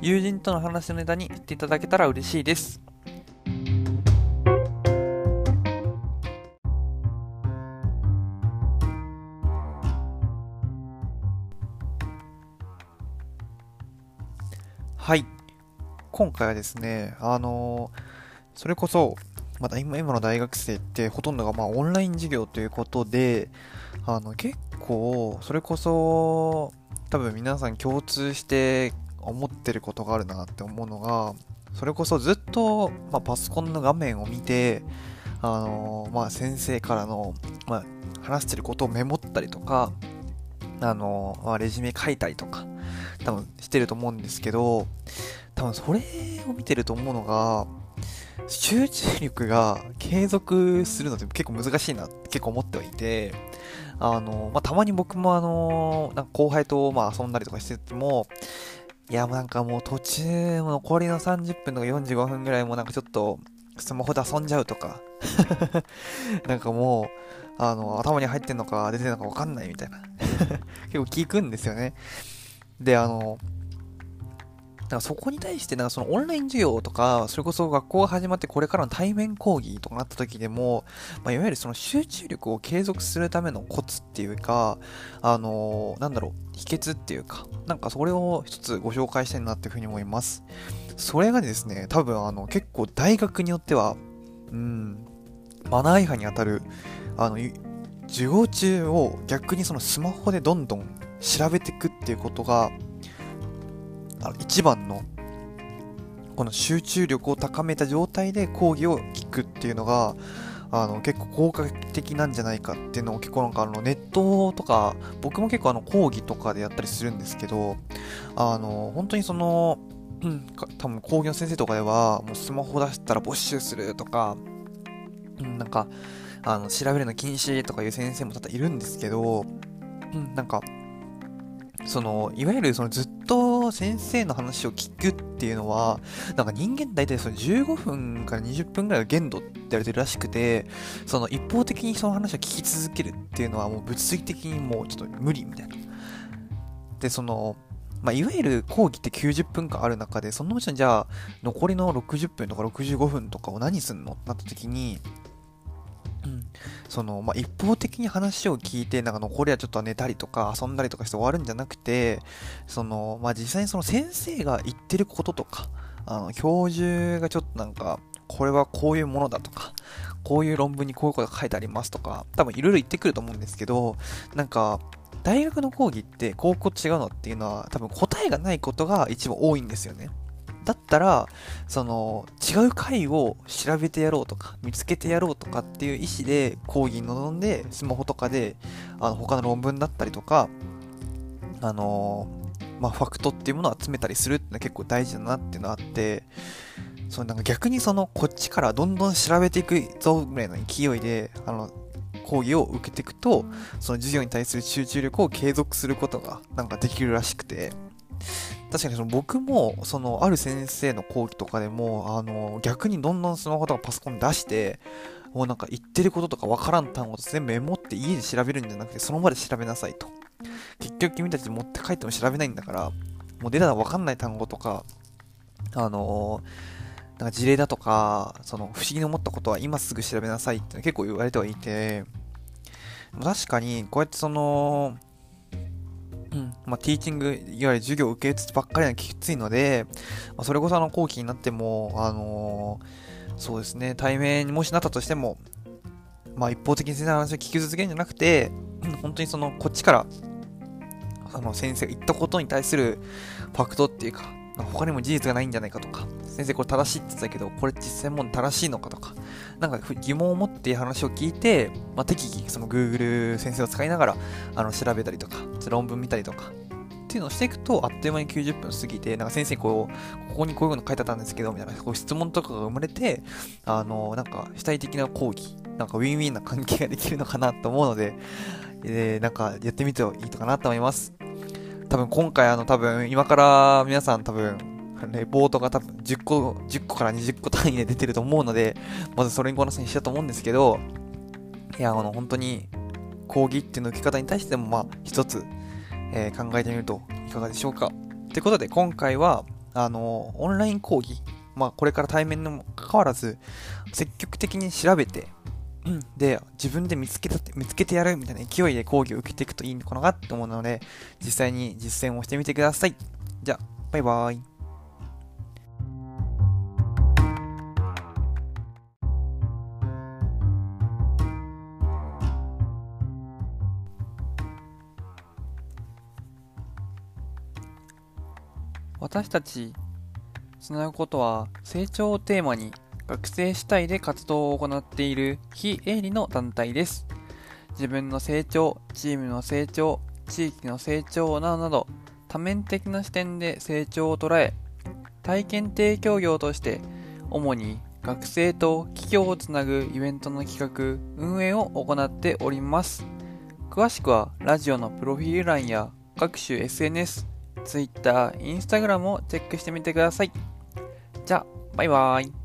友人との話のネタにしていただけたら嬉しいです。はい。今回はですね、あのーそれこそ、まだ今今の大学生ってほとんどがまあオンライン授業ということで、あの結構、それこそ、多分皆さん共通して思ってることがあるなって思うのが、それこそずっと、まあ、パソコンの画面を見て、あのまあ、先生からの、まあ、話してることをメモったりとか、あのまあ、レジュメ書いたりとか、多分してると思うんですけど、多分それを見てると思うのが、集中力が継続するのって結構難しいなって結構思ってはいて、あの、まあ、たまに僕もあの、なんか後輩とまあ遊んだりとかしてても、いや、もうなんかもう途中、もう残りの30分とか45分ぐらいもなんかちょっと、スマホで遊んじゃうとか、なんかもう、あの、頭に入ってんのか出てんのかわかんないみたいな。結構聞くんですよね。で、あの、からそこに対して、なんかそのオンライン授業とか、それこそ学校が始まってこれからの対面講義とかなった時でも、まあ、いわゆるその集中力を継続するためのコツっていうか、あのーなんだろう、秘訣っていうか、なんかそれを一つご紹介したいなっていうふうに思います。それがですね、多分あの結構大学によっては、うん、マナー違反に当たる、あの、授業中を逆にそのスマホでどんどん調べていくっていうことが、あの一番のこの集中力を高めた状態で講義を聞くっていうのがあの結構効果的なんじゃないかっていうのを結構なんかあのネットとか僕も結構あの講義とかでやったりするんですけどあの本当にその、多分講義の先生とかではもうスマホ出したら没収するとか、うん、なんかあの調べるの禁止とかいう先生も多々いるんですけど、うん、なんかその、いわゆるそのずっとの先生の話を聞くっていうのは、なんか人間大体その15分から20分ぐらいが限度って言われてるらしくて、その一方的にその話を聞き続けるっていうのはもう物理的にもうちょっと無理みたいな。で、その、まあ、いわゆる講義って90分間ある中で、そのうちのじゃあ、残りの60分とか65分とかを何すんのってなった時に、その、まあ、一方的に話を聞いて、なんか残りはちょっと寝たりとか遊んだりとかして終わるんじゃなくて、その、まあ、実際にその先生が言ってることとか、あの、教授がちょっとなんか、これはこういうものだとか、こういう論文にこういうことが書いてありますとか、多分いろいろ言ってくると思うんですけど、なんか、大学の講義って高校と違うのっていうのは、多分答えがないことが一番多いんですよね。だったら、その、違う回を調べてやろうとか、見つけてやろうとかっていう意思で講義に臨んで、スマホとかで、あの、他の論文だったりとか、あのまあ、ファクトっていうものを集めたりするってのは結構大事だなっていうのがあって、そう、なんか逆にその、こっちからどんどん調べていくぞぐらいの勢いで、あの、講義を受けていくと、その授業に対する集中力を継続することが、なんかできるらしくて、確かにその僕も、その、ある先生の講義とかでも、あの、逆にどんどんスマホとかパソコン出して、もうなんか言ってることとかわからん単語と全部メモって家で調べるんじゃなくて、その場で調べなさいと。結局君たち持って帰っても調べないんだから、もう出たらわかんない単語とか、あのなんか事例だとか、その不思議に思ったことは今すぐ調べなさいって結構言われてはいて、確かにこうやってその、まあ、ティーチング、いわゆる授業を受けつつばっかりはきついので、まあ、それこそあの後期になっても、あのーそうですね、対面にもしなったとしても、まあ、一方的に先生の話を聞き続けるんじゃなくて、本当にその、こっちから、あの、先生が言ったことに対するファクトっていうか、他にも事実がないんじゃないかとか、先生これ正しいって言ってたけど、これ実際もう正しいのかとか、なんか疑問を持って話を聞いて、まあ、適宜その Google 先生を使いながら、あの、調べたりとか、論文見たりとか、っていうのをしていくと、あっという間に90分過ぎて、なんか先生こう、ここにこういうの書いてあったんですけど、みたいな、こう質問とかが生まれて、あの、なんか主体的な講義、なんかウィンウィンな関係ができるのかなと思うので、えー、なんかやってみてもいいのかなと思います。多分今回あの多分今から皆さん多分レポートが多分10個、10個から20個単位で出てると思うので、まずそれにこなすにしたと思うんですけど、いや、あの、本当に講義っていうの受け方に対しても、まあ、一つ、えー、考えてみるといかがでしょうか。ということで、今回は、あの、オンライン講義、まあ、これから対面にもかかわらず、積極的に調べて、うんで、自分で見つけた、見つけてやるみたいな勢いで講義を受けていくといいのかなって思うので、実際に実践をしてみてください。じゃあ、バイバーイ。私たちつなぐことは成長をテーマに学生主体で活動を行っている非営利の団体です。自分の成長、チームの成長、地域の成長などなど多面的な視点で成長を捉え体験提供業として主に学生と企業をつなぐイベントの企画、運営を行っております。詳しくはラジオのプロフィール欄や各種 SNS、Twitter、Instagram をチェックしてみてください。じゃあ、バイバーイ。